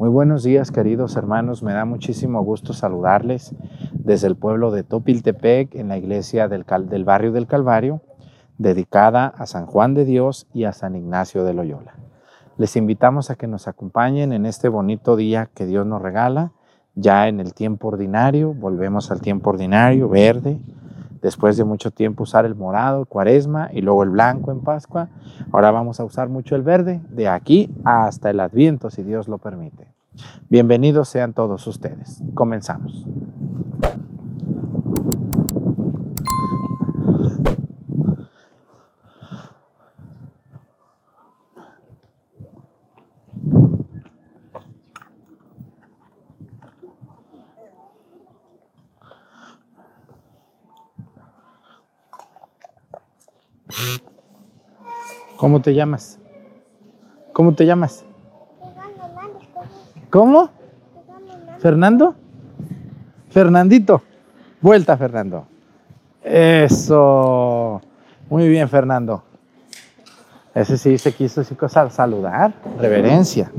Muy buenos días, queridos hermanos. Me da muchísimo gusto saludarles desde el pueblo de Topiltepec, en la iglesia del, del, barrio del Calvario, dedicada a San Juan de Dios y a San Ignacio de Loyola. Les invitamos a que nos acompañen en este bonito día que Dios nos regala, ya en el tiempo ordinario. Volvemos al tiempo ordinario, verde, después de mucho tiempo usar el morado, cuaresma, y luego el blanco en Pascua. Ahora vamos a usar mucho el verde, de aquí hasta el Adviento, si Dios lo permite. Bienvenidos sean todos ustedes. Comenzamos. ¿Cómo te llamas? ¿Cómo te llamas? ¿Cómo? ¿Fernando? Fernandito. Vuelta, Fernando. Eso. Muy bien, Fernando. Ese sí se quiso saludar. Reverencia.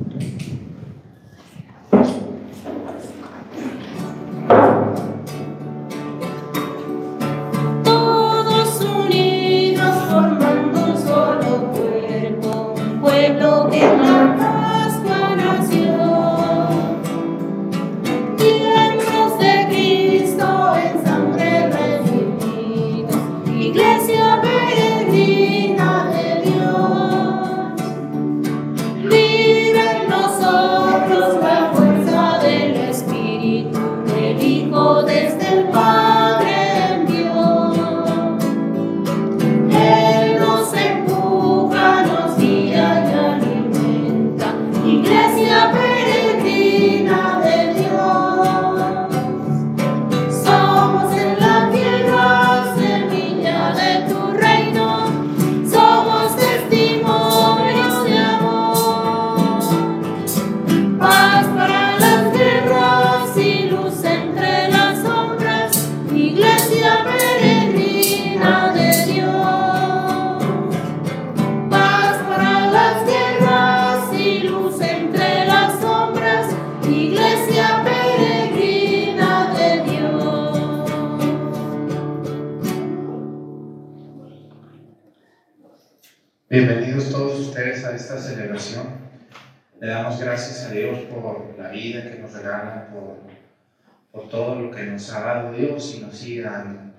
Nos Dios y nos sigue dando.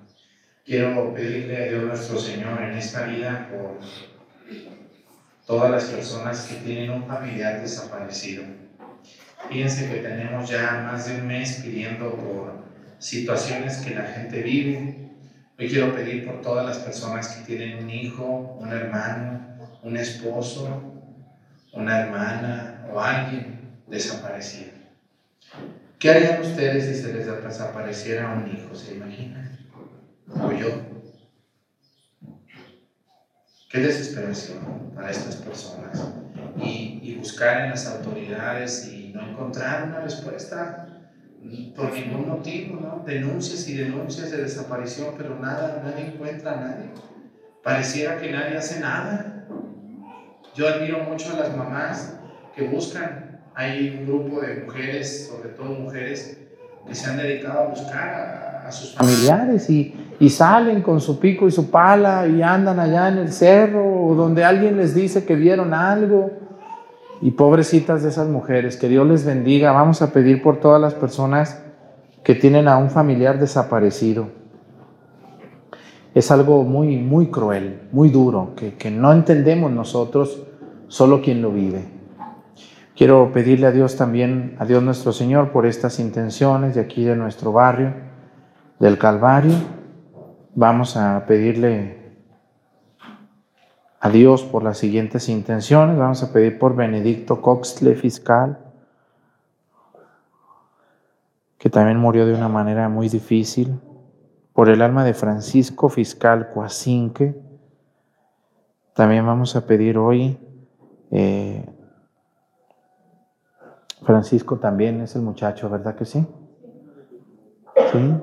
Quiero pedirle a Dios nuestro Señor en esta vida por todas las personas que tienen un familiar desaparecido. Fíjense que tenemos ya más de un mes pidiendo por situaciones que la gente vive, Hoy quiero pedir por todas las personas que tienen un hijo, un hermano, un esposo, una hermana o alguien desaparecido. ¿Qué harían ustedes si se les desapareciera un hijo? ¿Se imaginan? O yo. Qué desesperación para estas personas. Y, y buscar en las autoridades y no encontrar una respuesta por ningún motivo, ¿no? Denuncias y denuncias de desaparición, pero nada, nadie encuentra a nadie. Pareciera que nadie hace nada. Yo admiro mucho a las mamás que buscan. Hay un grupo de mujeres, sobre todo mujeres, que se han dedicado a buscar a, sus familiares y, salen con su pico y su pala y andan allá en el cerro o donde alguien les dice que vieron algo y pobrecitas de esas mujeres, que Dios les bendiga. Vamos a pedir por todas las personas que tienen a un familiar desaparecido. Es algo muy, muy cruel, muy duro, que no entendemos nosotros, solo quien lo vive. Quiero pedirle a Dios también, a Dios nuestro Señor, por estas intenciones de aquí de nuestro barrio, del Calvario. Vamos a pedirle a Dios por las siguientes intenciones. Vamos a pedir por Benedicto Coxle, fiscal, que también murió de una manera muy difícil. Por el alma de Francisco, fiscal Coacinque. También vamos a pedir hoy, eh, Francisco también es el muchacho, ¿verdad que sí? ¿Sí?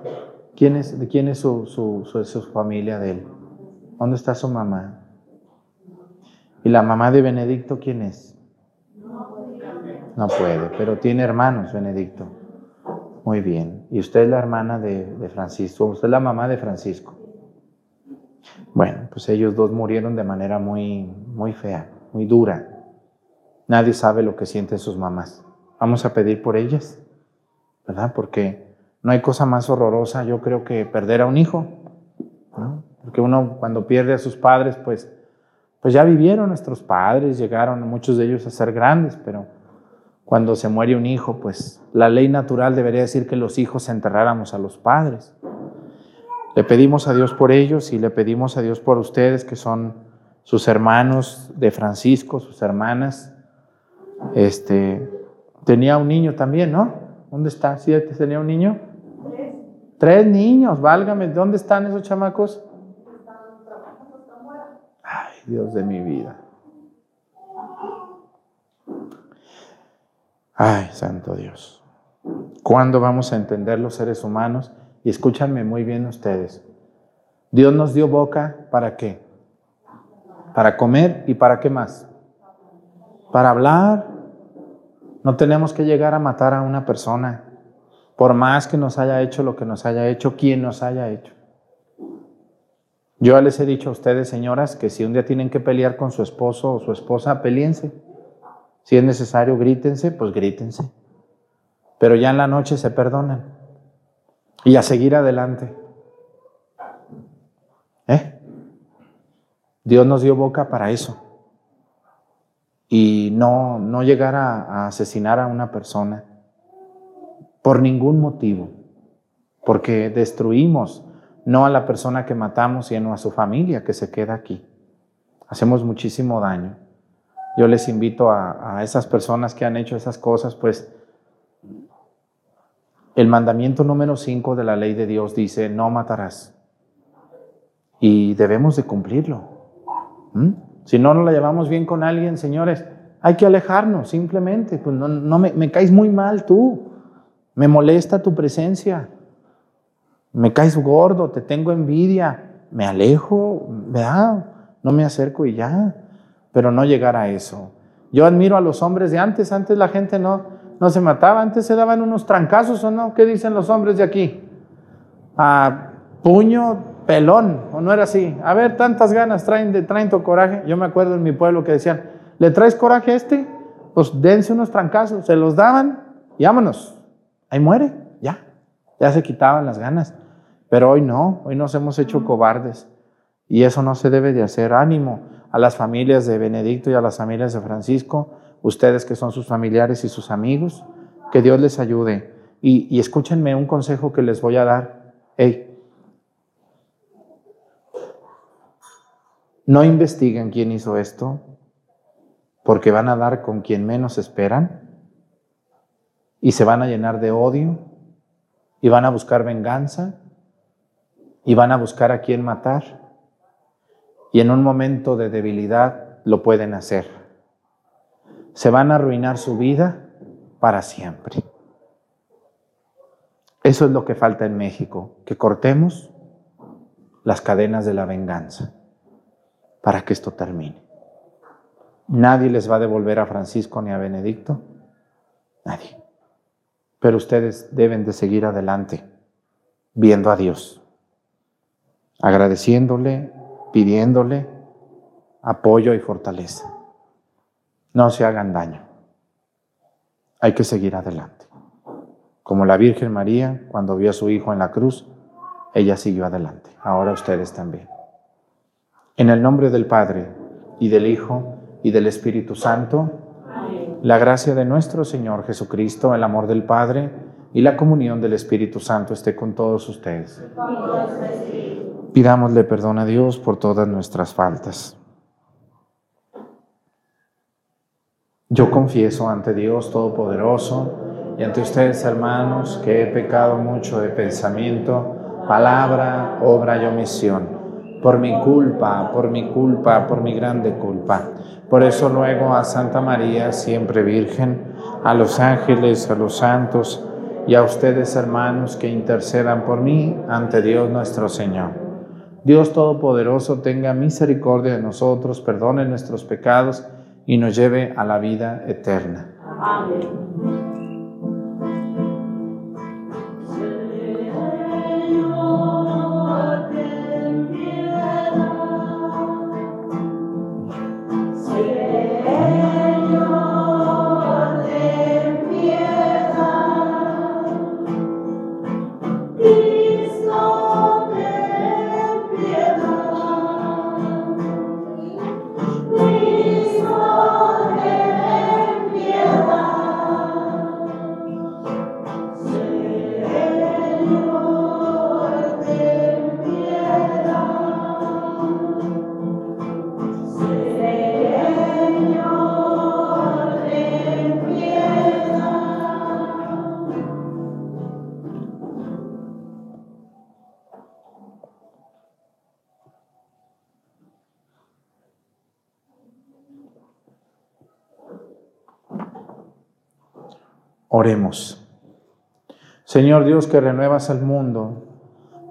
¿Quién es, ¿De quién es su, su, su familia de él? ¿Dónde está su mamá? ¿Y la mamá de Benedicto quién es? No puede, pero tiene hermanos, Benedicto. Muy bien. ¿Y usted es la hermana de, de Francisco? ¿Usted es la mamá de Francisco? Bueno, pues ellos dos murieron de manera muy, muy fea, muy dura. Nadie sabe lo que sienten sus mamás. Vamos a pedir por ellas, ¿verdad? Porque no hay cosa más horrorosa, yo creo, que perder a un hijo. ¿no? Porque uno cuando pierde a sus padres, pues, pues ya vivieron nuestros padres, llegaron muchos de ellos a ser grandes, pero cuando se muere un hijo, pues la ley natural debería decir que los hijos enterráramos a los padres. Le pedimos a Dios por ellos y le pedimos a Dios por ustedes que son sus hermanos de Francisco, sus hermanas. Este, tenía un niño también, ¿no? ¿Dónde está? ¿Sí tenía un niño? Tres. Tres niños, válgame. ¿Dónde están esos chamacos? Ay, Dios de mi vida. Ay, santo Dios. ¿Cuándo vamos a entender los seres humanos? Y escúchanme muy bien ustedes. Dios nos dio boca para qué? Para comer y para qué más? Para hablar. No tenemos que llegar a matar a una persona, por más que nos haya hecho lo que nos haya hecho, quien nos haya hecho. Yo les he dicho a ustedes, señoras, que si un día tienen que pelear con su esposo o su esposa, peleense. Si es necesario, grítense, pues grítense. Pero ya en la noche se perdonan y a seguir adelante. ¿Eh? Dios nos dio boca para eso. Y no, no llegar a, asesinar a una persona por ningún motivo, porque destruimos no a la persona que matamos, sino a su familia que se queda aquí. Hacemos muchísimo daño. Yo les invito a, a esas personas que han hecho esas cosas, pues el mandamiento número 5 de la ley de Dios dice, no matarás. Y debemos de cumplirlo. ¿Mm? Si no nos la llevamos bien con alguien, señores, hay que alejarnos simplemente. Pues no, no me, caes muy mal tú. Me molesta tu presencia. Me caes gordo, te tengo envidia. Me alejo, ¿verdad? No me acerco y ya. Pero no llegar a eso. Yo admiro a los hombres de antes. Antes la gente no, no se mataba, antes se daban unos trancazos o no, ¿qué dicen los hombres de aquí? A puño, pelón, o no era así. A ver, tantas ganas traen, de, traen tu coraje. Yo me acuerdo en mi pueblo que decían, ¿le traes coraje a este? Pues dense unos trancazos, se los daban y vámonos. Ahí muere, ya. Ya se quitaban las ganas. Pero hoy no, hoy nos hemos hecho cobardes. Y eso no se debe de hacer. Ánimo a las familias de Benedicto y a las familias de Francisco ustedes que son sus familiares y sus amigos, que Dios les ayude. Y, escúchenme un consejo que les voy a dar. Hey, no investiguen quién hizo esto, porque van a dar con quien menos esperan y se van a llenar de odio y van a buscar venganza y van a buscar a quién matar. Y en un momento de debilidad lo pueden hacer se van a arruinar su vida para siempre. Eso es lo que falta en México, que cortemos las cadenas de la venganza para que esto termine. Nadie les va a devolver a Francisco ni a Benedicto, nadie. Pero ustedes deben de seguir adelante, viendo a Dios, agradeciéndole, pidiéndole apoyo y fortaleza no se hagan daño. Hay que seguir adelante. Como la Virgen María, cuando vio a su Hijo en la cruz, ella siguió adelante. Ahora ustedes también. En el nombre del Padre, y del Hijo, y del Espíritu Santo, la gracia de nuestro Señor Jesucristo, el amor del Padre, y la comunión del Espíritu Santo esté con todos ustedes. Pidámosle perdón a Dios por todas nuestras faltas. Yo confieso ante Dios Todopoderoso y ante ustedes, hermanos, que he pecado mucho de pensamiento, palabra, obra y omisión, por mi culpa, por mi culpa, por mi grande culpa. Por eso luego a Santa María, siempre Virgen, a los ángeles, a los santos y a ustedes, hermanos, que intercedan por mí ante Dios nuestro Señor. Dios Todopoderoso tenga misericordia de nosotros, perdone nuestros pecados, y nos lleve a la vida eterna. Oremos. Señor Dios que renuevas al mundo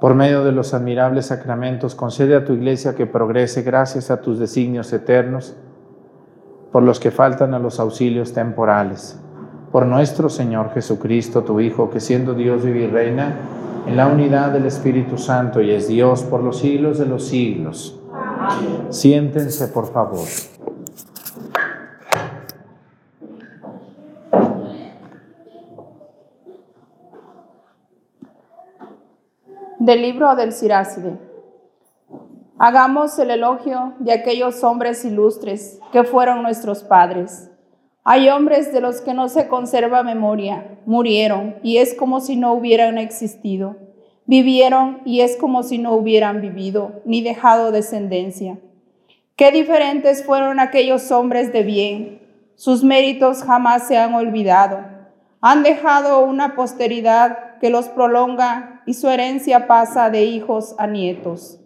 por medio de los admirables sacramentos, concede a tu iglesia que progrese gracias a tus designios eternos, por los que faltan a los auxilios temporales. Por nuestro Señor Jesucristo, tu Hijo, que siendo Dios vive y reina en la unidad del Espíritu Santo y es Dios por los siglos de los siglos. Siéntense, por favor. Del libro del Siráside. Hagamos el elogio de aquellos hombres ilustres que fueron nuestros padres. Hay hombres de los que no se conserva memoria, murieron y es como si no hubieran existido. Vivieron y es como si no hubieran vivido, ni dejado descendencia. Qué diferentes fueron aquellos hombres de bien. Sus méritos jamás se han olvidado. Han dejado una posteridad que los prolonga y su herencia pasa de hijos a nietos.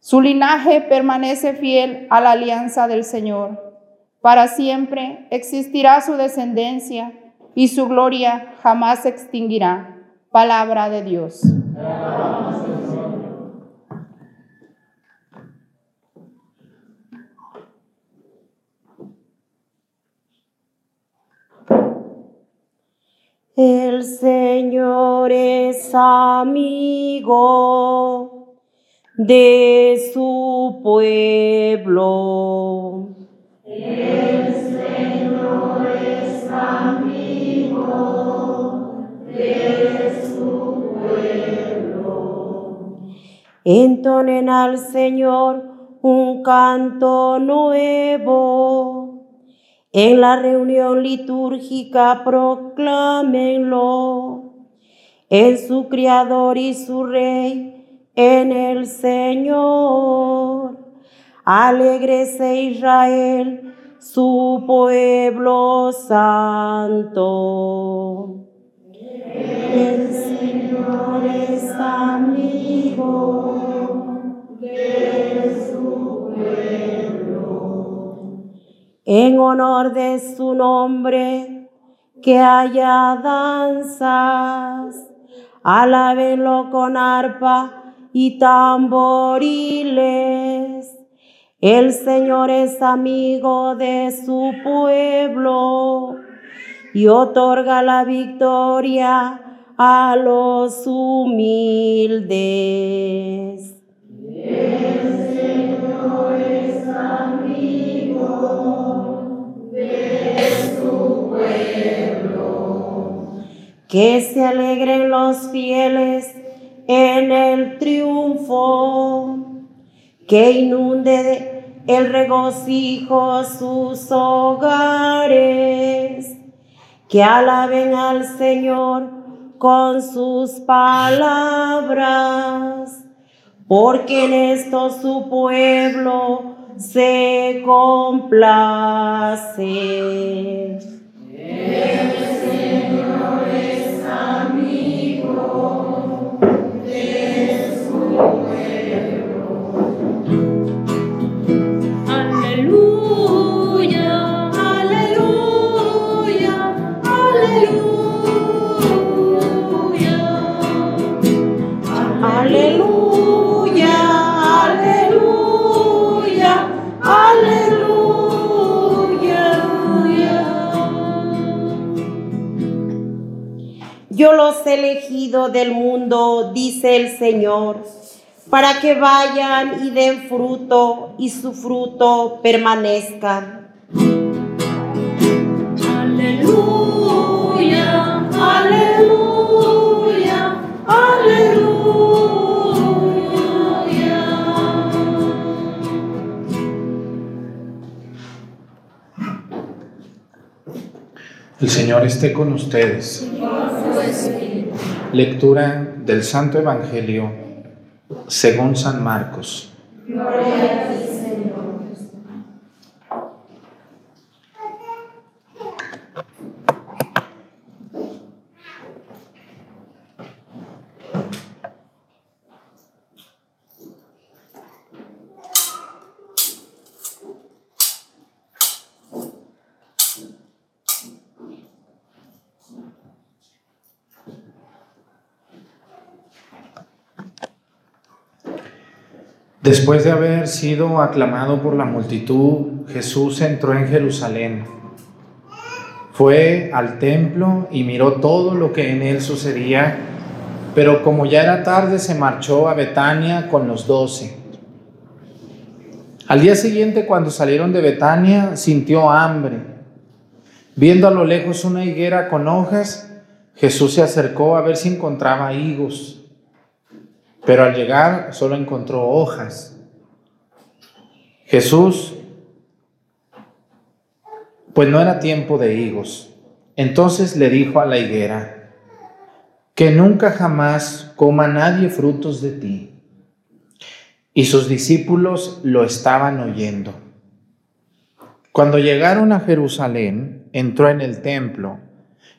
Su linaje permanece fiel a la alianza del Señor. Para siempre existirá su descendencia y su gloria jamás se extinguirá. Palabra de Dios. El Señor es amigo de su pueblo. El Señor es amigo de su pueblo. Entonen al Señor un canto nuevo en la reunión litúrgica proclámenlo. en su Criador y su Rey, en el Señor. Alégrese Israel, su pueblo santo. El Señor es amigo de su pueblo en honor de su nombre, que haya danzas, alábenlo con arpa y tamboriles. El Señor es amigo de su pueblo y otorga la victoria a los humildes. Que se alegren los fieles en el triunfo, que inunde el regocijo sus hogares, que alaben al Señor con sus palabras, porque en esto su pueblo se complace. Yo los he elegido del mundo, dice el Señor, para que vayan y den fruto y su fruto permanezca. Aleluya, aleluya, aleluya. El Señor esté con ustedes. Lectura del Santo Evangelio según San Marcos. Después de haber sido aclamado por la multitud, Jesús entró en Jerusalén. Fue al templo y miró todo lo que en él sucedía, pero como ya era tarde se marchó a Betania con los doce. Al día siguiente, cuando salieron de Betania, sintió hambre. Viendo a lo lejos una higuera con hojas, Jesús se acercó a ver si encontraba higos pero al llegar solo encontró hojas. Jesús, pues no era tiempo de higos. Entonces le dijo a la higuera, que nunca jamás coma nadie frutos de ti. Y sus discípulos lo estaban oyendo. Cuando llegaron a Jerusalén, entró en el templo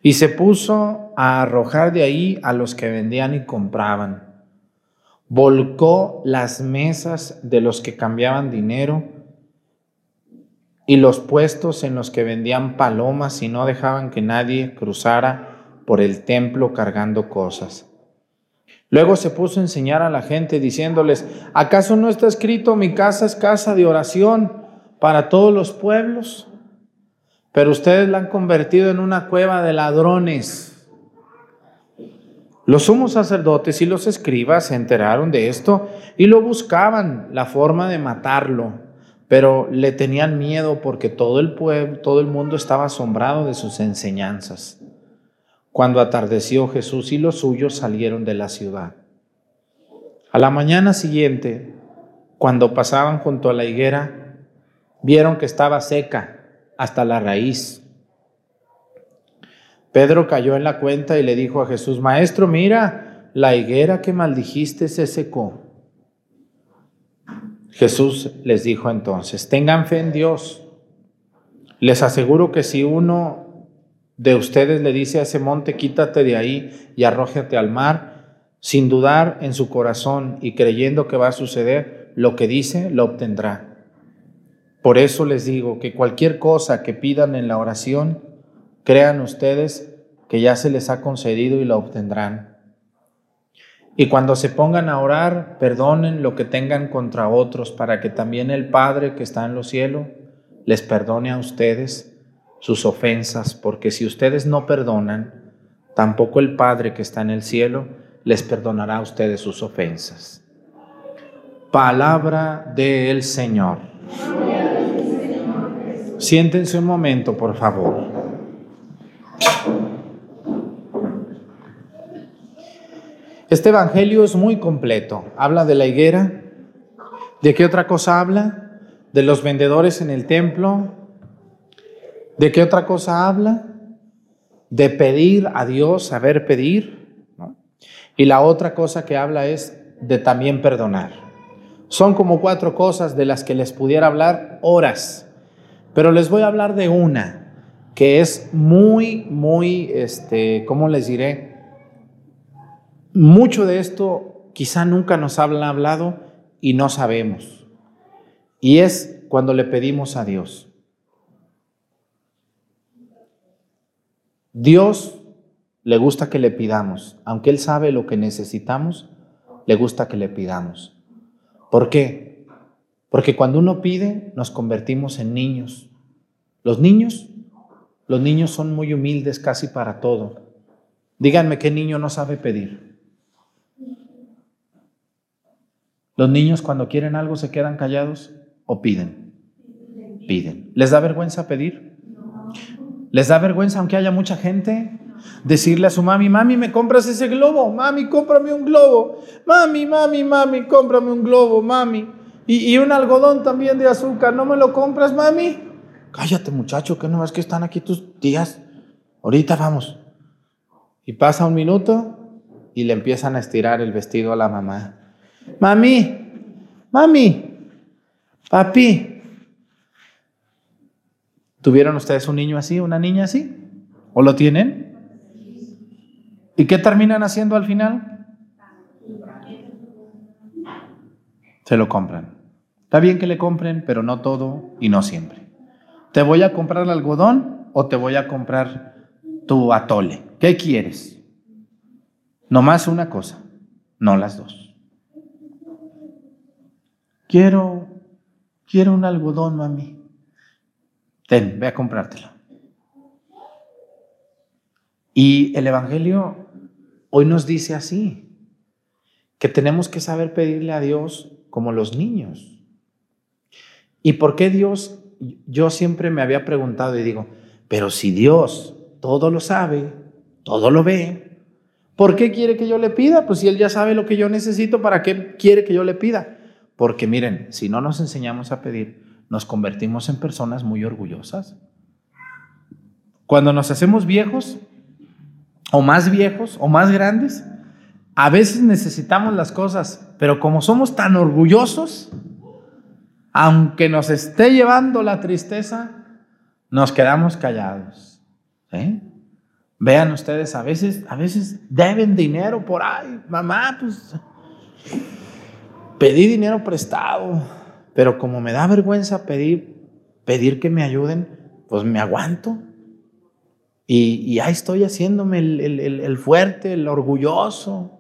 y se puso a arrojar de ahí a los que vendían y compraban volcó las mesas de los que cambiaban dinero y los puestos en los que vendían palomas y no dejaban que nadie cruzara por el templo cargando cosas. Luego se puso a enseñar a la gente diciéndoles, ¿acaso no está escrito mi casa es casa de oración para todos los pueblos? Pero ustedes la han convertido en una cueva de ladrones. Los sumos sacerdotes y los escribas se enteraron de esto y lo buscaban la forma de matarlo, pero le tenían miedo porque todo el pueblo, todo el mundo estaba asombrado de sus enseñanzas. Cuando atardeció Jesús y los suyos salieron de la ciudad. A la mañana siguiente, cuando pasaban junto a la higuera, vieron que estaba seca hasta la raíz Pedro cayó en la cuenta y le dijo a Jesús, Maestro, mira, la higuera que maldijiste se secó. Jesús les dijo entonces, tengan fe en Dios. Les aseguro que si uno de ustedes le dice a ese monte, quítate de ahí y arrójate al mar, sin dudar en su corazón y creyendo que va a suceder, lo que dice lo obtendrá. Por eso les digo que cualquier cosa que pidan en la oración, crean ustedes que ya se les ha concedido y la obtendrán. Y cuando se pongan a orar, perdonen lo que tengan contra otros, para que también el Padre que está en los cielos les perdone a ustedes sus ofensas, porque si ustedes no perdonan, tampoco el Padre que está en el cielo les perdonará a ustedes sus ofensas. Palabra del Señor. Siéntense un momento, por favor. Este Evangelio es muy completo. Habla de la higuera. ¿De qué otra cosa habla? De los vendedores en el templo. ¿De qué otra cosa habla? De pedir a Dios, saber pedir. Y la otra cosa que habla es de también perdonar. Son como cuatro cosas de las que les pudiera hablar horas, pero les voy a hablar de una que es muy, muy, este, ¿cómo les diré? Mucho de esto quizá nunca nos han hablado y no sabemos. Y es cuando le pedimos a Dios. Dios le gusta que le pidamos, aunque Él sabe lo que necesitamos, le gusta que le pidamos. ¿Por qué? Porque cuando uno pide, nos convertimos en niños. Los niños, los niños son muy humildes casi para todo. Díganme qué niño no sabe pedir. Los niños cuando quieren algo se quedan callados o piden. Piden. ¿Les da vergüenza pedir? ¿Les da vergüenza aunque haya mucha gente? Decirle a su mami, mami, ¿me compras ese globo? Mami, cómprame un globo. Mami, mami, mami, cómprame un globo, mami. Y, y un algodón también de azúcar, ¿no me lo compras, mami? Cállate, muchacho, que no ves que están aquí tus tías. Ahorita vamos. Y pasa un minuto y le empiezan a estirar el vestido a la mamá. Mami, mami, papi. ¿Tuvieron ustedes un niño así, una niña así? ¿O lo tienen? ¿Y qué terminan haciendo al final? Se lo compran. Está bien que le compren, pero no todo y no siempre. ¿Te voy a comprar el algodón o te voy a comprar tu atole? ¿Qué quieres? Nomás una cosa, no las dos. Quiero, quiero un algodón, mami. Ten, ve a comprártelo. Y el Evangelio hoy nos dice así, que tenemos que saber pedirle a Dios como los niños. ¿Y por qué Dios? Yo siempre me había preguntado y digo, pero si Dios todo lo sabe, todo lo ve, ¿por qué quiere que yo le pida? Pues si Él ya sabe lo que yo necesito, ¿para qué quiere que yo le pida? Porque miren, si no nos enseñamos a pedir, nos convertimos en personas muy orgullosas. Cuando nos hacemos viejos, o más viejos, o más grandes, a veces necesitamos las cosas, pero como somos tan orgullosos, aunque nos esté llevando la tristeza, nos quedamos callados. Vean ustedes, a veces, a veces deben dinero por ahí, mamá, pues pedí dinero prestado, pero como me da vergüenza pedir, pedir que me ayuden, pues me aguanto. Y, ahí estoy haciéndome el, fuerte, el orgulloso.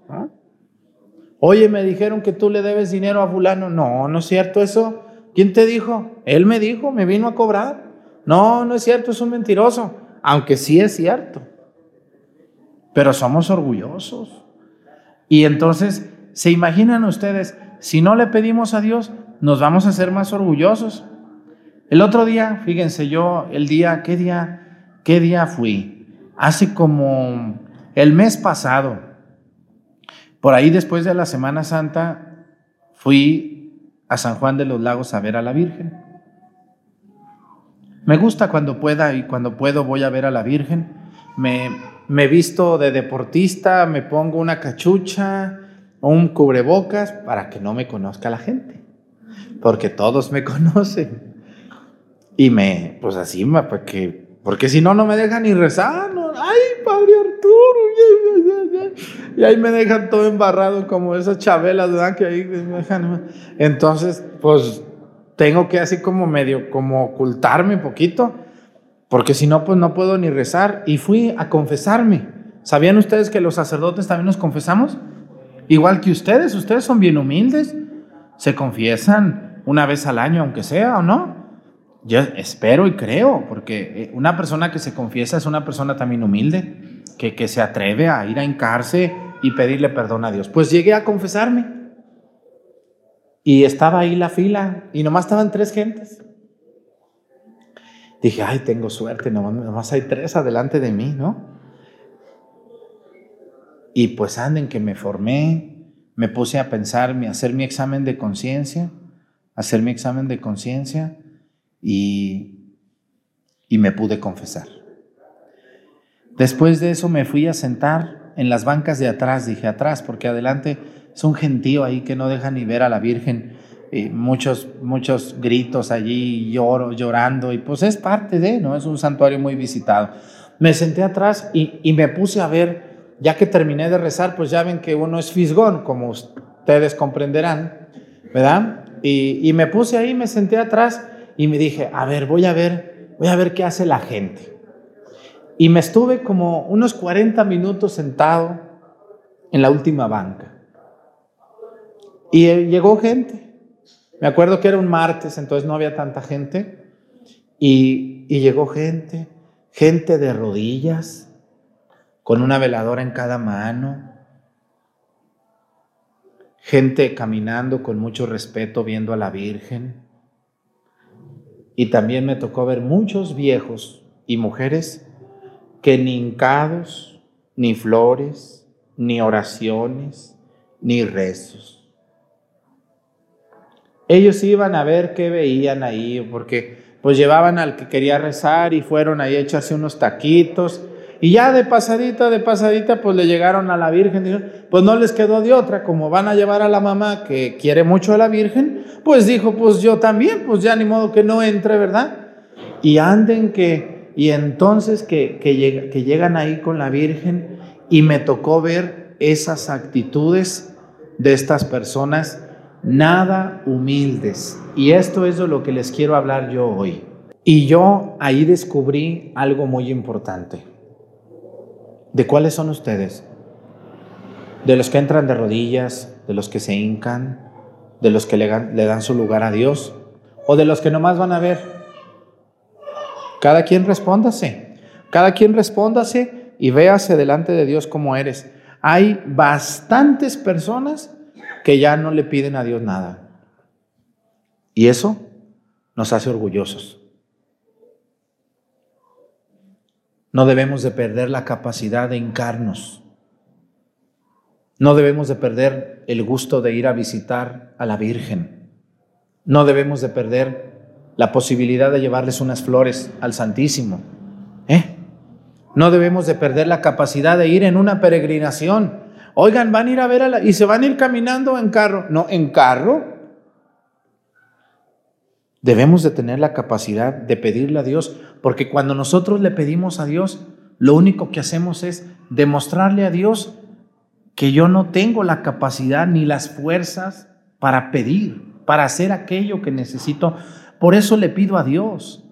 Oye, me dijeron que tú le debes dinero a fulano. No, no es cierto eso. ¿Quién te dijo? Él me dijo, me vino a cobrar. No, no es cierto, es un mentiroso. Aunque sí es cierto. Pero somos orgullosos. Y entonces, ¿se imaginan ustedes? Si no le pedimos a Dios, nos vamos a ser más orgullosos. El otro día, fíjense, yo el día, ¿qué día, qué día fui? Hace como el mes pasado, por ahí después de la Semana Santa, fui a San Juan de los Lagos a ver a la Virgen. Me gusta cuando pueda y cuando puedo voy a ver a la Virgen. Me, me visto de deportista, me pongo una cachucha o un cubrebocas para que no me conozca la gente, porque todos me conocen. Y me, pues así, porque, porque si no, no me dejan ni rezar. No, Ay, Padre Arturo. Y ahí me dejan todo embarrado como esas chabelas, ¿verdad? Que ahí me dejan. Entonces, pues tengo que así como medio, como ocultarme un poquito, porque si no, pues no puedo ni rezar. Y fui a confesarme. ¿Sabían ustedes que los sacerdotes también nos confesamos? Igual que ustedes, ustedes son bien humildes, se confiesan una vez al año, aunque sea o no. Yo espero y creo, porque una persona que se confiesa es una persona también humilde, que, que se atreve a ir a hincarse y pedirle perdón a Dios. Pues llegué a confesarme y estaba ahí la fila y nomás estaban tres gentes. Dije, ay, tengo suerte, nomás, nomás hay tres adelante de mí, ¿no? Y pues anden que me formé, me puse a pensar, a hacer mi examen de conciencia, hacer mi examen de conciencia y, y me pude confesar. Después de eso me fui a sentar en las bancas de atrás, dije atrás, porque adelante es un gentío ahí que no deja ni ver a la Virgen, y muchos, muchos gritos allí, lloro, llorando, y pues es parte de, ¿no? Es un santuario muy visitado. Me senté atrás y, y me puse a ver ya que terminé de rezar, pues ya ven que uno es fisgón, como ustedes comprenderán, ¿verdad? Y, y, me puse ahí, me senté atrás y me dije, a ver, voy a ver, voy a ver qué hace la gente. Y me estuve como unos 40 minutos sentado en la última banca. Y llegó gente. Me acuerdo que era un martes, entonces no había tanta gente. Y, y llegó gente, gente de rodillas, con una veladora en cada mano, gente caminando con mucho respeto viendo a la Virgen. Y también me tocó ver muchos viejos y mujeres que ni hincados, ni flores, ni oraciones, ni rezos. Ellos iban a ver qué veían ahí, porque pues llevaban al que quería rezar y fueron ahí echarse unos taquitos y ya de pasadita, de pasadita, pues le llegaron a la Virgen. Pues no les quedó de otra, como van a llevar a la mamá que quiere mucho a la Virgen, pues dijo, pues yo también, pues ya ni modo que no entre, ¿verdad? Y anden que, y entonces que, que, que llegan ahí con la Virgen y me tocó ver esas actitudes de estas personas nada humildes. Y esto es de lo que les quiero hablar yo hoy. Y yo ahí descubrí algo muy importante. ¿De cuáles son ustedes? ¿De los que entran de rodillas? ¿De los que se hincan? ¿De los que le, dan su lugar a Dios? ¿O de los que nomás van a ver? Cada quien respóndase. Cada quien respóndase y véase delante de Dios como eres. Hay bastantes personas que ya no le piden a Dios nada. Y eso nos hace orgullosos. No debemos de perder la capacidad de hincarnos. No debemos de perder el gusto de ir a visitar a la Virgen. No debemos de perder la posibilidad de llevarles unas flores al Santísimo. ¿Eh? No debemos de perder la capacidad de ir en una peregrinación. Oigan, van a ir a ver a la... y se van a ir caminando en carro. No, en carro Debemos de tener la capacidad de pedirle a Dios, porque cuando nosotros le pedimos a Dios, lo único que hacemos es demostrarle a Dios que yo no tengo la capacidad ni las fuerzas para pedir, para hacer aquello que necesito. Por eso le pido a Dios,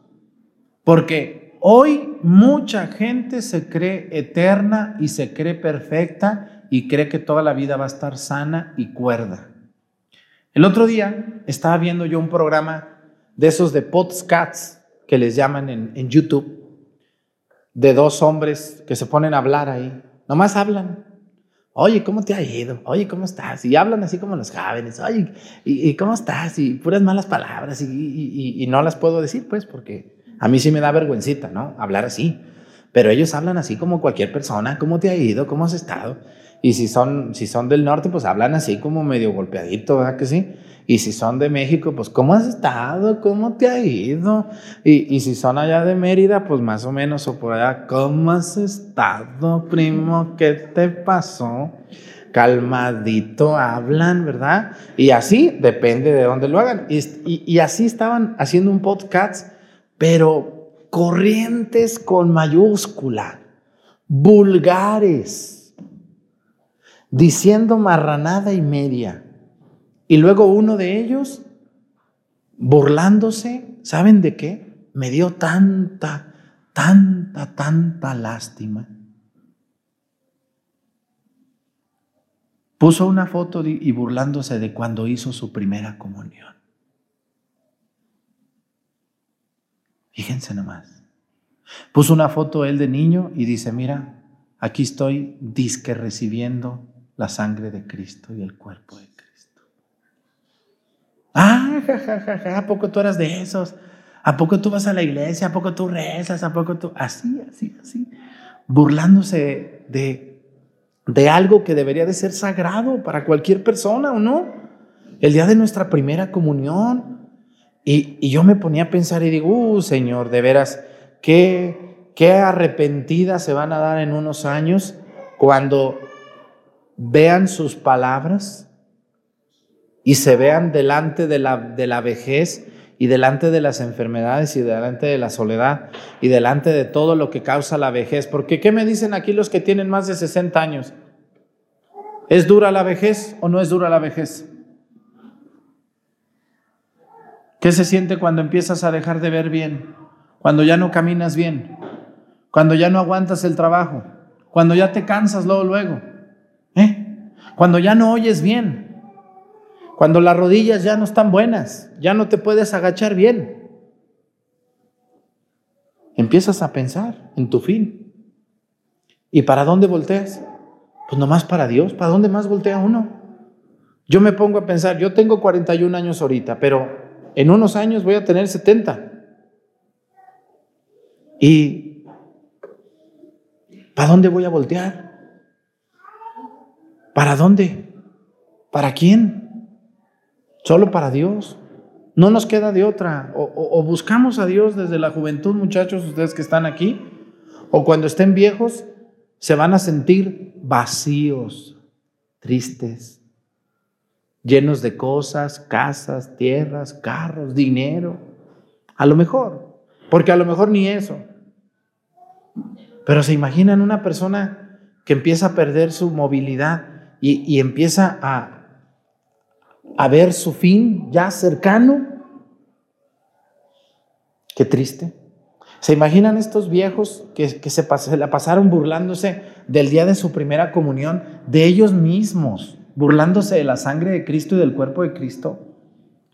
porque hoy mucha gente se cree eterna y se cree perfecta y cree que toda la vida va a estar sana y cuerda. El otro día estaba viendo yo un programa de esos de podcasts que les llaman en, YouTube, de dos hombres que se ponen a hablar ahí. Nomás hablan. Oye, ¿cómo te ha ido? Oye, ¿cómo estás? Y hablan así como los jóvenes. Oye, ¿y, cómo estás? Y puras malas palabras. Y, y, no las puedo decir, pues, porque a mí sí me da vergüencita, ¿no? Hablar así. Pero ellos hablan así como cualquier persona. ¿Cómo te ha ido? ¿Cómo has estado? Y si son, si son del norte, pues hablan así como medio golpeadito, ¿verdad que sí? Y si son de México, pues ¿cómo has estado? ¿Cómo te ha ido? Y, y, si son allá de Mérida, pues más o menos o por allá, ¿cómo has estado, primo? ¿Qué te pasó? Calmadito hablan, ¿verdad? Y así depende de dónde lo hagan. Y, y, y así estaban haciendo un podcast, pero corrientes con mayúscula, vulgares, diciendo marranada y media y luego uno de ellos, burlándose, ¿saben de qué? Me dio tanta, tanta, tanta lástima. Puso una foto y burlándose de cuando hizo su primera comunión. Fíjense nomás. Puso una foto él de niño y dice, mira, aquí estoy disque recibiendo la sangre de Cristo y el cuerpo de Ah, ja, ¿a poco tú eras de esos? ¿A poco tú vas a la iglesia? ¿A poco tú rezas? ¿A poco tú? Así, así, así. Burlándose de, de algo que debería de ser sagrado para cualquier persona, ¿o no? El día de nuestra primera comunión. Y, y yo me ponía a pensar y digo, uh, Señor, de veras, qué, qué arrepentidas se van a dar en unos años cuando vean sus palabras y se vean delante de la, de la vejez y delante de las enfermedades y delante de la soledad y delante de todo lo que causa la vejez. Porque ¿qué me dicen aquí los que tienen más de 60 años? ¿Es dura la vejez o no es dura la vejez? ¿Qué se siente cuando empiezas a dejar de ver bien? Cuando ya no caminas bien, cuando ya no aguantas el trabajo, cuando ya te cansas luego, luego, ¿eh? cuando ya no oyes bien, cuando las rodillas ya no están buenas, ya no te puedes agachar bien. Empiezas a pensar en tu fin. ¿Y para dónde volteas? Pues nomás para Dios. ¿Para dónde más voltea uno? Yo me pongo a pensar, yo tengo 41 años ahorita, pero en unos años voy a tener 70. ¿Y para dónde voy a voltear? ¿Para dónde? ¿Para quién? Solo para Dios. No nos queda de otra. O, o, buscamos a Dios desde la juventud, muchachos, ustedes que están aquí, o cuando estén viejos, se van a sentir vacíos, tristes, llenos de cosas, casas, tierras, carros, dinero. A lo mejor, porque a lo mejor ni eso. Pero se imaginan una persona que empieza a perder su movilidad y, y empieza a, a ver su fin ya cercano. Qué triste. ¿Se imaginan estos viejos que, que se, la pasaron burlándose del día de su primera comunión, de ellos mismos, burlándose de la sangre de Cristo y del cuerpo de Cristo?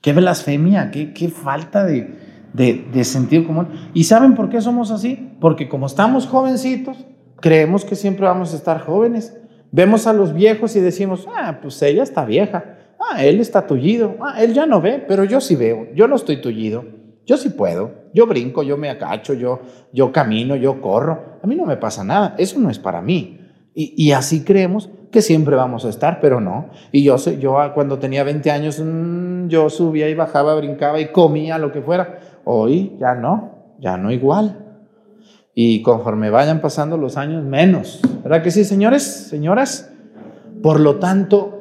Qué blasfemia, qué, qué falta de, de, de sentido común. ¿Y saben por qué somos así? Porque como estamos jovencitos, creemos que siempre vamos a estar jóvenes. Vemos a los viejos y decimos, ah, pues ella está vieja, ah, él está tullido, ah, él ya no ve, pero yo sí veo, yo no estoy tullido, yo sí puedo, yo brinco, yo me acacho, yo, yo camino, yo corro, a mí no me pasa nada, eso no es para mí. Y, así creemos que siempre vamos a estar, pero no. Y yo, yo cuando tenía 20 años, mmm, yo subía y bajaba, brincaba y comía lo que fuera. Hoy ya no, ya no igual. Y conforme vayan pasando los años, menos. ¿Verdad que sí, señores, señoras? Por lo tanto,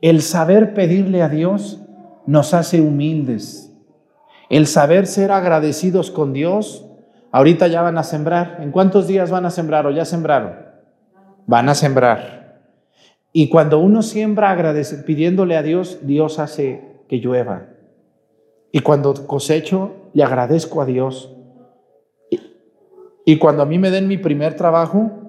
el saber pedirle a Dios nos hace humildes. El saber ser agradecidos con Dios. Ahorita ya van a sembrar. ¿En cuántos días van a sembrar o ya sembraron? Van a sembrar. Y cuando uno siembra pidiéndole a Dios, Dios hace que llueva. Y cuando cosecho, le agradezco a Dios. Y cuando a mí me den mi primer trabajo,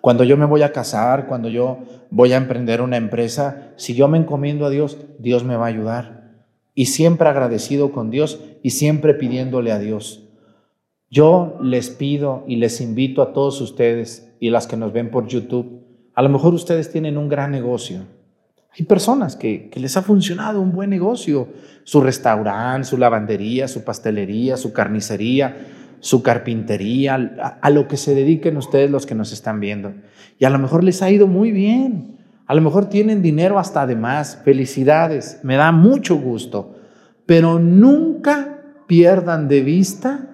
cuando yo me voy a casar, cuando yo voy a emprender una empresa, si yo me encomiendo a Dios, Dios me va a ayudar. Y siempre agradecido con Dios y siempre pidiéndole a Dios. Yo les pido y les invito a todos ustedes y las que nos ven por YouTube, a lo mejor ustedes tienen un gran negocio. Hay personas que, que les ha funcionado un buen negocio, su restaurante, su lavandería, su pastelería, su carnicería, su carpintería, a, lo que se dediquen ustedes los que nos están viendo. Y a lo mejor les ha ido muy bien. A lo mejor tienen dinero hasta de más. Felicidades, me da mucho gusto. Pero nunca pierdan de vista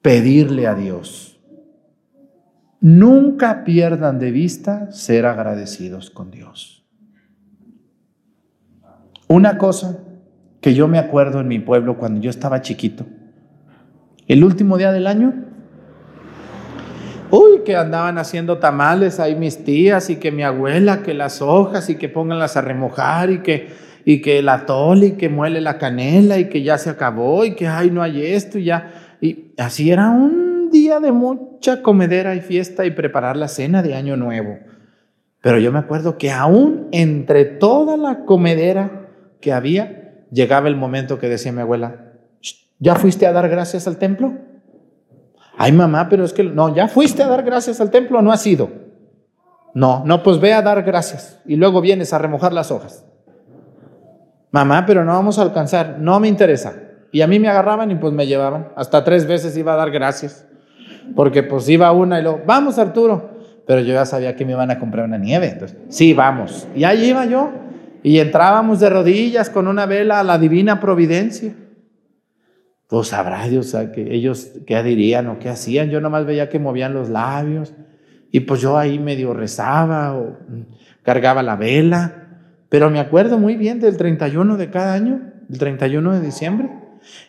pedirle a Dios. Nunca pierdan de vista ser agradecidos con Dios. Una cosa que yo me acuerdo en mi pueblo cuando yo estaba chiquito, el último día del año, uy, que andaban haciendo tamales ahí mis tías y que mi abuela, que las hojas y que pónganlas a remojar y que, y que el atole y que muele la canela y que ya se acabó y que, ay, no hay esto y ya. Y así era un día de mucha comedera y fiesta y preparar la cena de Año Nuevo. Pero yo me acuerdo que aún entre toda la comedera que había, llegaba el momento que decía mi abuela, ¿Ya fuiste a dar gracias al templo? Ay, mamá, pero es que no, ¿ya fuiste a dar gracias al templo o no has ido? No, no, pues ve a dar gracias y luego vienes a remojar las hojas. Mamá, pero no vamos a alcanzar, no me interesa. Y a mí me agarraban y pues me llevaban. Hasta tres veces iba a dar gracias. Porque pues iba una y luego, vamos Arturo. Pero yo ya sabía que me iban a comprar una nieve. Entonces, sí, vamos. Y ahí iba yo. Y entrábamos de rodillas con una vela a la divina providencia. Pues sabrá Dios que ellos qué dirían o qué hacían. Yo nomás veía que movían los labios y pues yo ahí medio rezaba o cargaba la vela. Pero me acuerdo muy bien del 31 de cada año, el 31 de diciembre.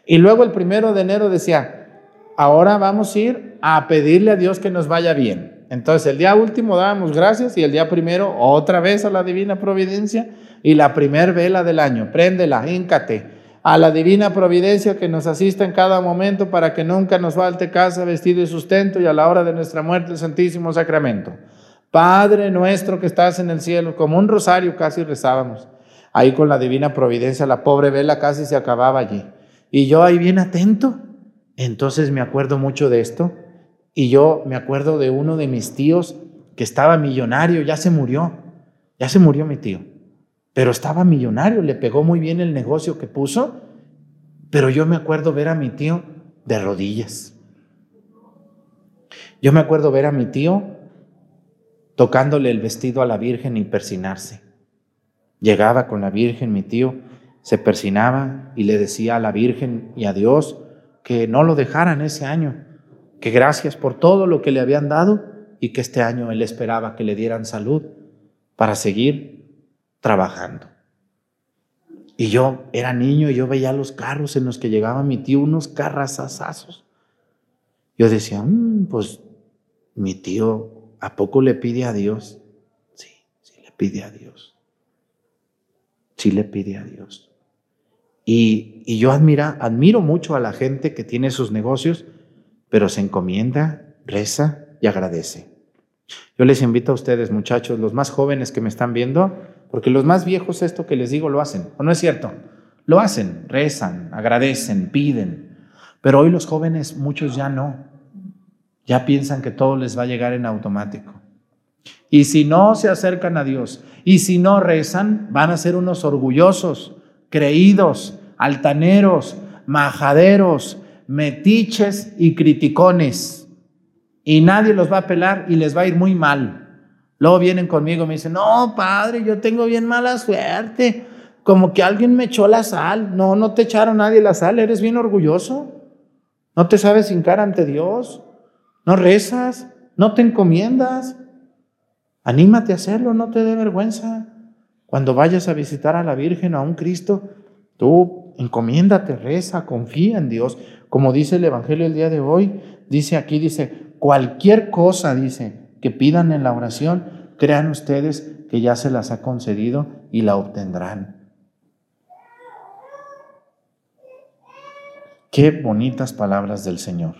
Y luego el primero de enero decía, ahora vamos a ir a pedirle a Dios que nos vaya bien. Entonces el día último dábamos gracias y el día primero otra vez a la divina providencia y la primer vela del año, préndela, híncate a la divina providencia que nos asista en cada momento para que nunca nos falte casa, vestido y sustento y a la hora de nuestra muerte el Santísimo Sacramento. Padre nuestro que estás en el cielo, como un rosario casi rezábamos. Ahí con la divina providencia, la pobre vela casi se acababa allí. Y yo ahí bien atento. Entonces me acuerdo mucho de esto. Y yo me acuerdo de uno de mis tíos que estaba millonario, ya se murió, ya se murió mi tío, pero estaba millonario, le pegó muy bien el negocio que puso, pero yo me acuerdo ver a mi tío de rodillas. Yo me acuerdo ver a mi tío tocándole el vestido a la Virgen y persinarse. Llegaba con la Virgen, mi tío, se persinaba y le decía a la Virgen y a Dios que no lo dejaran ese año, que gracias por todo lo que le habían dado y que este año él esperaba que le dieran salud para seguir trabajando. Y yo era niño y yo veía los carros en los que llegaba mi tío, unos carrazazazos. Yo decía, "Mm, pues mi tío, ¿a poco le pide a Dios? Sí, sí le pide a Dios. Sí le pide a Dios. Y, y yo admira, admiro mucho a la gente que tiene sus negocios, pero se encomienda, reza y agradece. Yo les invito a ustedes, muchachos, los más jóvenes que me están viendo, porque los más viejos esto que les digo lo hacen, ¿o no es cierto? Lo hacen, rezan, agradecen, piden. Pero hoy los jóvenes, muchos ya no. Ya piensan que todo les va a llegar en automático. Y si no se acercan a Dios, y si no rezan, van a ser unos orgullosos, creídos, altaneros, majaderos, metiches y criticones. Y nadie los va a pelar y les va a ir muy mal. Luego vienen conmigo y me dicen, no, padre, yo tengo bien mala suerte. Como que alguien me echó la sal. No, no te echaron nadie la sal, eres bien orgulloso. No te sabes hincar ante Dios. No rezas, no te encomiendas. Anímate a hacerlo, no te dé vergüenza. Cuando vayas a visitar a la Virgen o a un Cristo, tú encomiéndate, reza, confía en Dios. Como dice el Evangelio el día de hoy, dice aquí, dice, cualquier cosa, dice, que pidan en la oración, crean ustedes que ya se las ha concedido y la obtendrán. Qué bonitas palabras del Señor.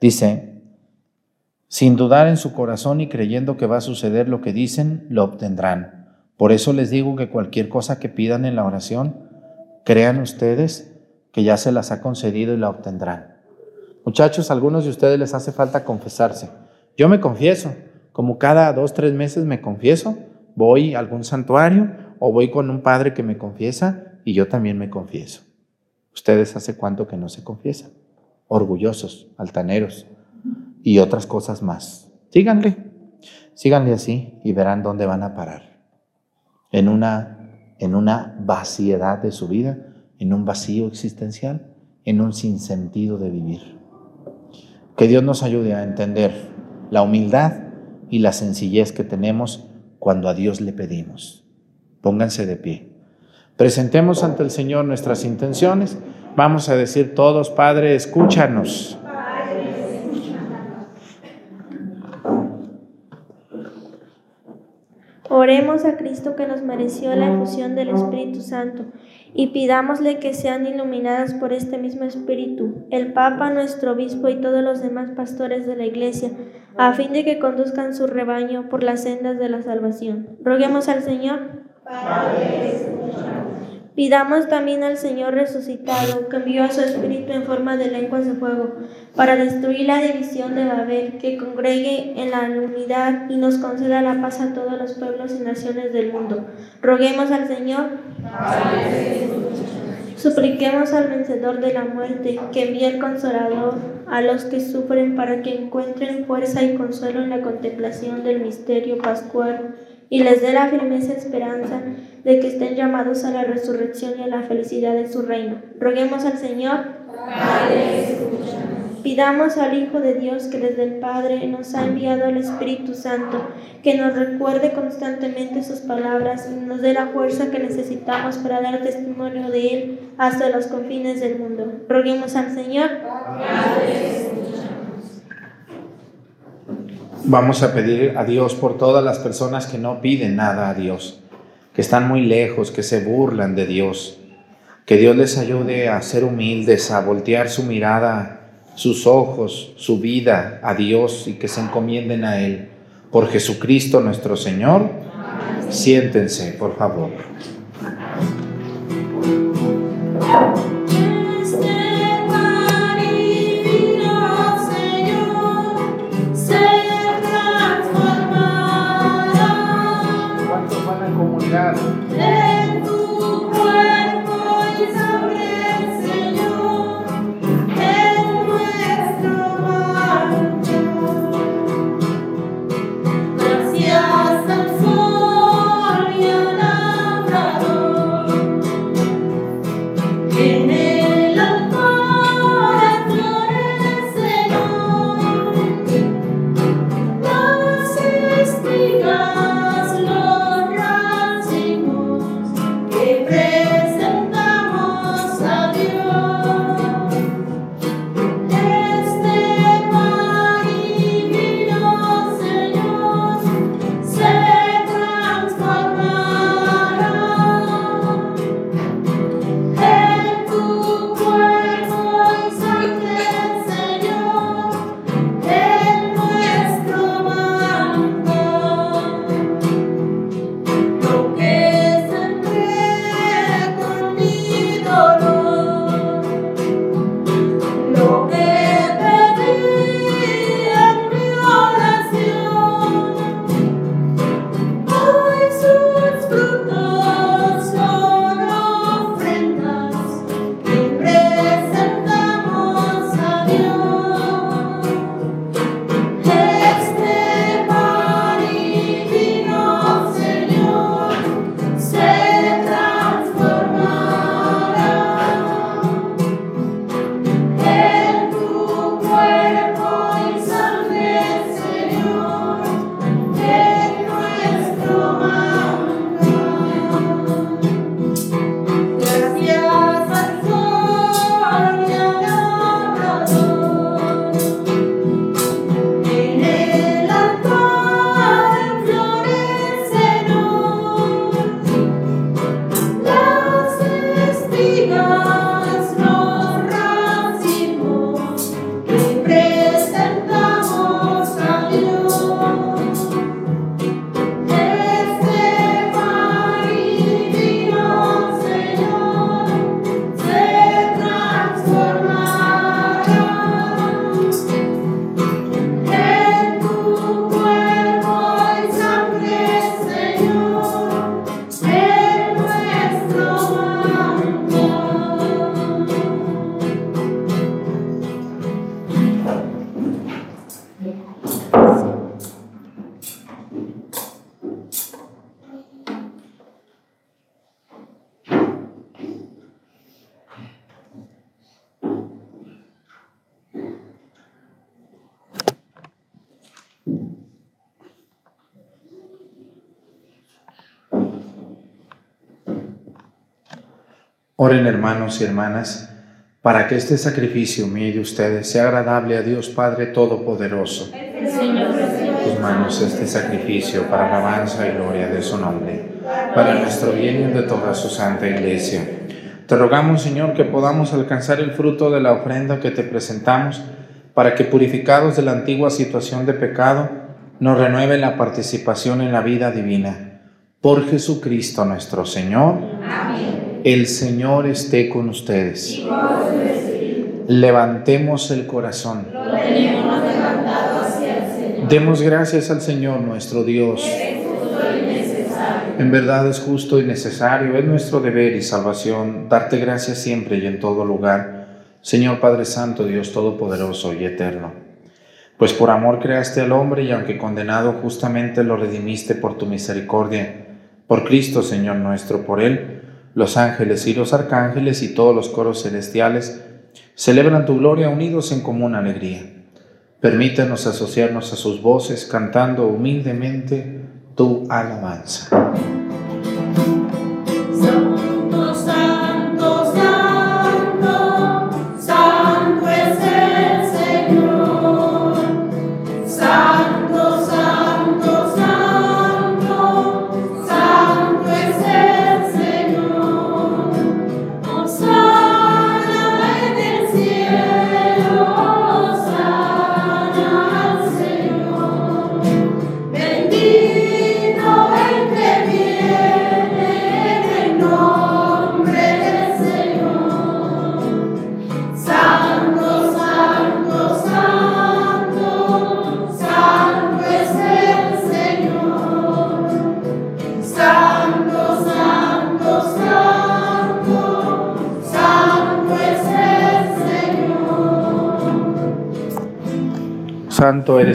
Dice, sin dudar en su corazón y creyendo que va a suceder lo que dicen, lo obtendrán. Por eso les digo que cualquier cosa que pidan en la oración, crean ustedes que ya se las ha concedido y la obtendrán. Muchachos, a algunos de ustedes les hace falta confesarse. Yo me confieso, como cada dos, tres meses me confieso, voy a algún santuario o voy con un padre que me confiesa y yo también me confieso. ¿Ustedes hace cuánto que no se confiesan? Orgullosos, altaneros y otras cosas más. Síganle, síganle así y verán dónde van a parar. En una, en una vaciedad de su vida, en un vacío existencial, en un sinsentido de vivir. Que Dios nos ayude a entender la humildad y la sencillez que tenemos cuando a Dios le pedimos. Pónganse de pie. Presentemos ante el Señor nuestras intenciones. Vamos a decir todos, Padre, escúchanos. Oremos a Cristo que nos mereció la efusión del Espíritu Santo y pidámosle que sean iluminadas por este mismo Espíritu el Papa, nuestro obispo y todos los demás pastores de la Iglesia, a fin de que conduzcan su rebaño por las sendas de la salvación. Roguemos al Señor. Pidamos también al Señor resucitado, que envió a su Espíritu en forma de lenguas de fuego, para destruir la división de Babel, que congregue en la unidad y nos conceda la paz a todos los pueblos y naciones del mundo. Roguemos al Señor. Supliquemos al vencedor de la muerte, que envíe el consolador a los que sufren para que encuentren fuerza y consuelo en la contemplación del misterio pascual y les dé la firmeza esperanza de que estén llamados a la resurrección y a la felicidad de su reino. Roguemos al Señor. Pidamos al Hijo de Dios que desde el Padre nos ha enviado el Espíritu Santo, que nos recuerde constantemente sus palabras y nos dé la fuerza que necesitamos para dar testimonio de Él hasta los confines del mundo. Roguemos al Señor. Vamos a pedir a Dios por todas las personas que no piden nada a Dios, que están muy lejos, que se burlan de Dios. Que Dios les ayude a ser humildes, a voltear su mirada, sus ojos, su vida a Dios y que se encomienden a Él. Por Jesucristo nuestro Señor, siéntense, por favor. Oren hermanos y hermanas para que este sacrificio mío de ustedes sea agradable a Dios Padre Todopoderoso. Tus manos este sacrificio para alabanza y gloria de su nombre, para nuestro bien y de toda su santa iglesia. Te rogamos, Señor, que podamos alcanzar el fruto de la ofrenda que te presentamos, para que purificados de la antigua situación de pecado, nos renueve la participación en la vida divina. Por Jesucristo nuestro Señor. Amén. El Señor esté con ustedes. Levantemos el corazón. Demos gracias al Señor nuestro Dios. En verdad es justo y necesario, es nuestro deber y salvación darte gracias siempre y en todo lugar, Señor Padre Santo, Dios Todopoderoso y Eterno. Pues por amor creaste al hombre y aunque condenado justamente lo redimiste por tu misericordia, por Cristo Señor nuestro, por Él los ángeles y los arcángeles y todos los coros celestiales celebran tu gloria unidos en común alegría. Permítanos asociarnos a sus voces cantando humildemente tu alabanza.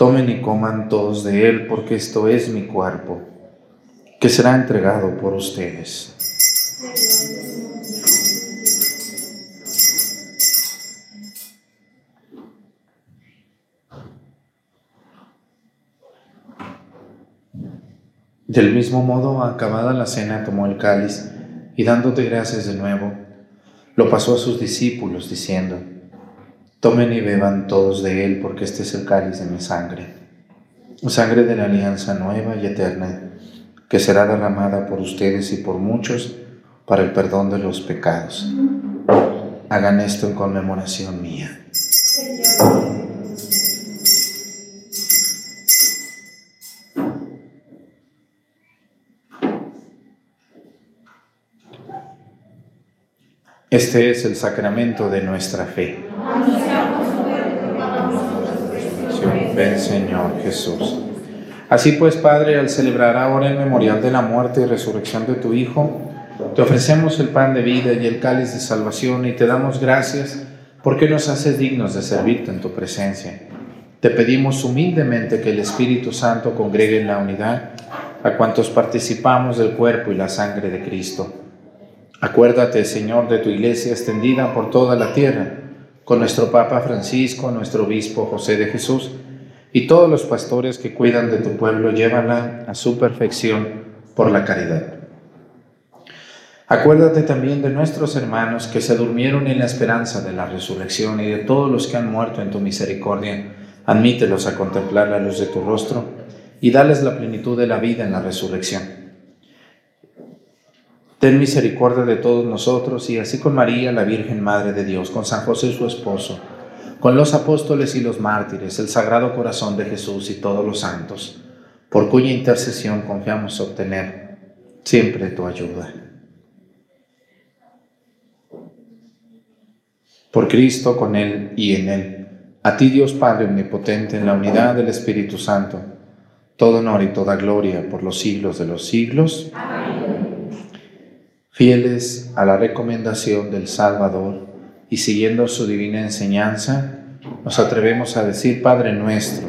Tomen y coman todos de él, porque esto es mi cuerpo, que será entregado por ustedes. Del mismo modo, acabada la cena, tomó el cáliz y dándote gracias de nuevo, lo pasó a sus discípulos, diciendo, Tomen y beban todos de él, porque este es el cáliz de mi sangre, sangre de la alianza nueva y eterna, que será derramada por ustedes y por muchos para el perdón de los pecados. Hagan esto en conmemoración mía. Este es el sacramento de nuestra fe. Señor Jesús. Así pues, Padre, al celebrar ahora el memorial de la muerte y resurrección de tu Hijo, te ofrecemos el pan de vida y el cáliz de salvación y te damos gracias porque nos haces dignos de servirte en tu presencia. Te pedimos humildemente que el Espíritu Santo congregue en la unidad a cuantos participamos del cuerpo y la sangre de Cristo. Acuérdate, Señor, de tu iglesia extendida por toda la tierra con nuestro Papa Francisco, nuestro Obispo José de Jesús y todos los pastores que cuidan de tu pueblo, llévala a su perfección por la caridad. Acuérdate también de nuestros hermanos que se durmieron en la esperanza de la resurrección y de todos los que han muerto en tu misericordia. Admítelos a contemplar la luz de tu rostro y dales la plenitud de la vida en la resurrección. Ten misericordia de todos nosotros y así con María, la Virgen Madre de Dios, con San José su esposo, con los apóstoles y los mártires, el Sagrado Corazón de Jesús y todos los santos, por cuya intercesión confiamos obtener siempre tu ayuda. Por Cristo, con Él y en Él, a ti Dios Padre Omnipotente, en la unidad del Espíritu Santo, todo honor y toda gloria por los siglos de los siglos. Amén fieles a la recomendación del Salvador y siguiendo su divina enseñanza, nos atrevemos a decir, Padre nuestro,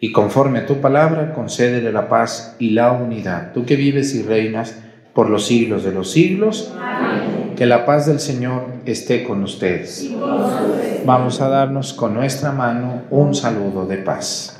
y conforme a tu palabra, concédele la paz y la unidad. Tú que vives y reinas por los siglos de los siglos, que la paz del Señor esté con ustedes. Vamos a darnos con nuestra mano un saludo de paz.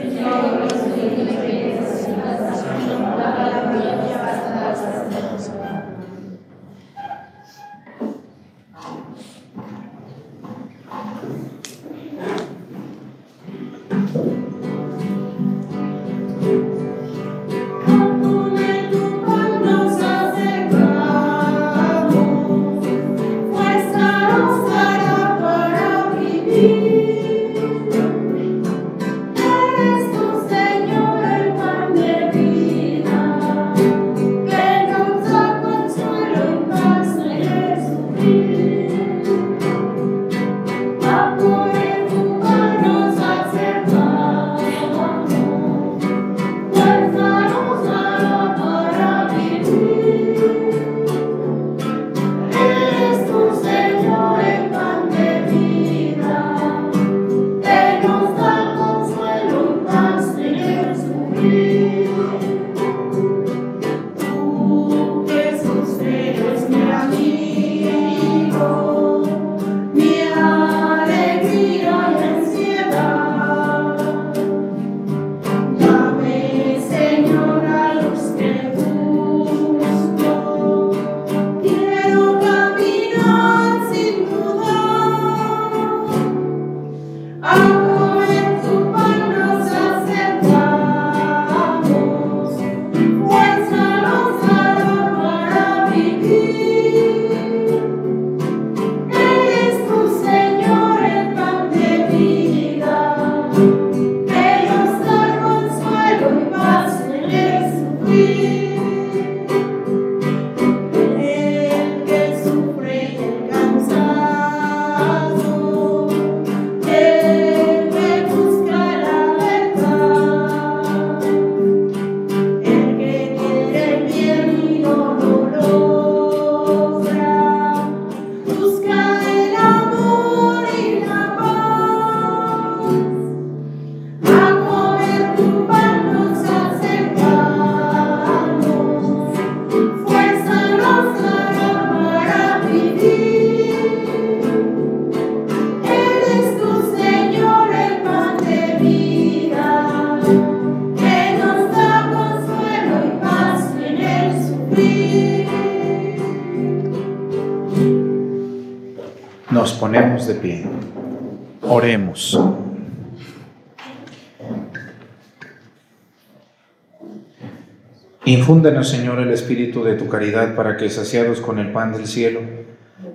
Infúndenos, Señor, el espíritu de tu caridad para que, saciados con el pan del cielo,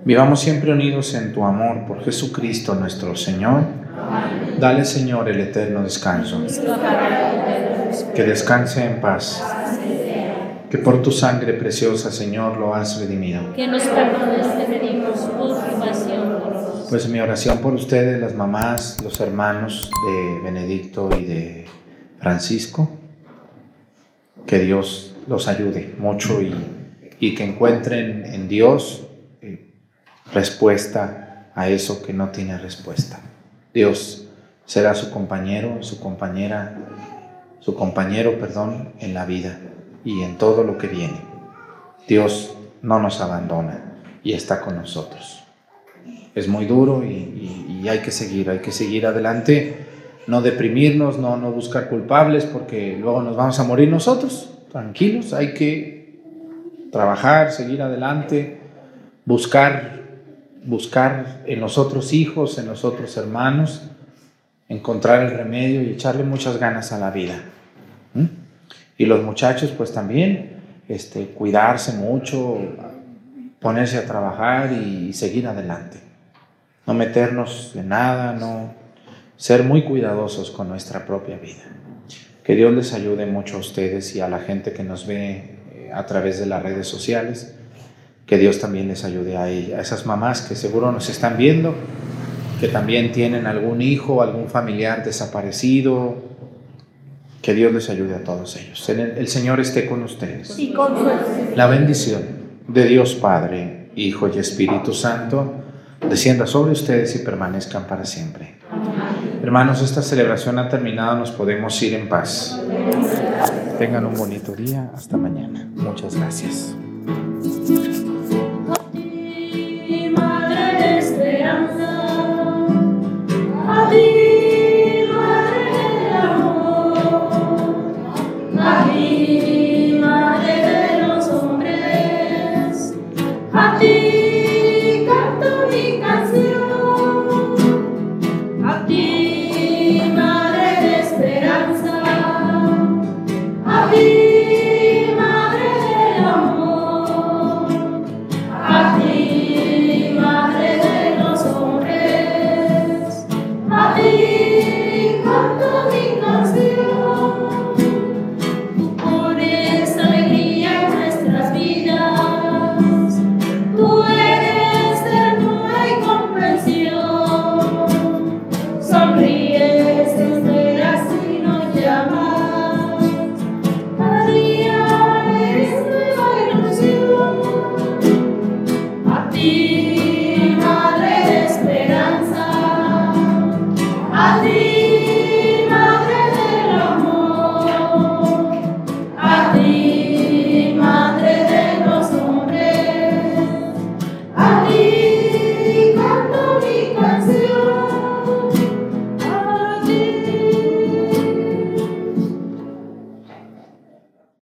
vivamos siempre unidos en tu amor por Jesucristo nuestro Señor. Dale, Señor, el eterno descanso. Que descanse en paz. Que por tu sangre preciosa, Señor, lo has redimido. Que nos perdones, te pedimos, tu pasión Pues mi oración por ustedes, las mamás, los hermanos de Benedicto y de Francisco, que Dios los ayude mucho y, y que encuentren en Dios eh, respuesta a eso que no tiene respuesta. Dios será su compañero, su compañera, su compañero, perdón, en la vida y en todo lo que viene. Dios no nos abandona y está con nosotros. Es muy duro y, y- y hay que seguir, hay que seguir adelante, no deprimirnos, no, no buscar culpables porque luego nos vamos a morir nosotros. Tranquilos, hay que trabajar, seguir adelante, buscar, buscar en los otros hijos, en los otros hermanos, encontrar el remedio y echarle muchas ganas a la vida. Y los muchachos, pues también, este, cuidarse mucho, ponerse a trabajar y seguir adelante. No meternos en nada, no ser muy cuidadosos con nuestra propia vida. Que Dios les ayude mucho a ustedes y a la gente que nos ve eh, a través de las redes sociales. Que Dios también les ayude a, ella- a esas mamás que seguro nos están viendo, que también tienen algún hijo, algún familiar desaparecido. Que Dios les ayude a todos ellos. El, Señor esté con ustedes. Y con. La bendición de Dios Padre, Hijo y Espíritu Santo descienda sobre ustedes y permanezcan para siempre. Hermanos, esta celebración ha terminado, nos podemos ir en paz. Tengan un bonito día, hasta mañana. Muchas gracias.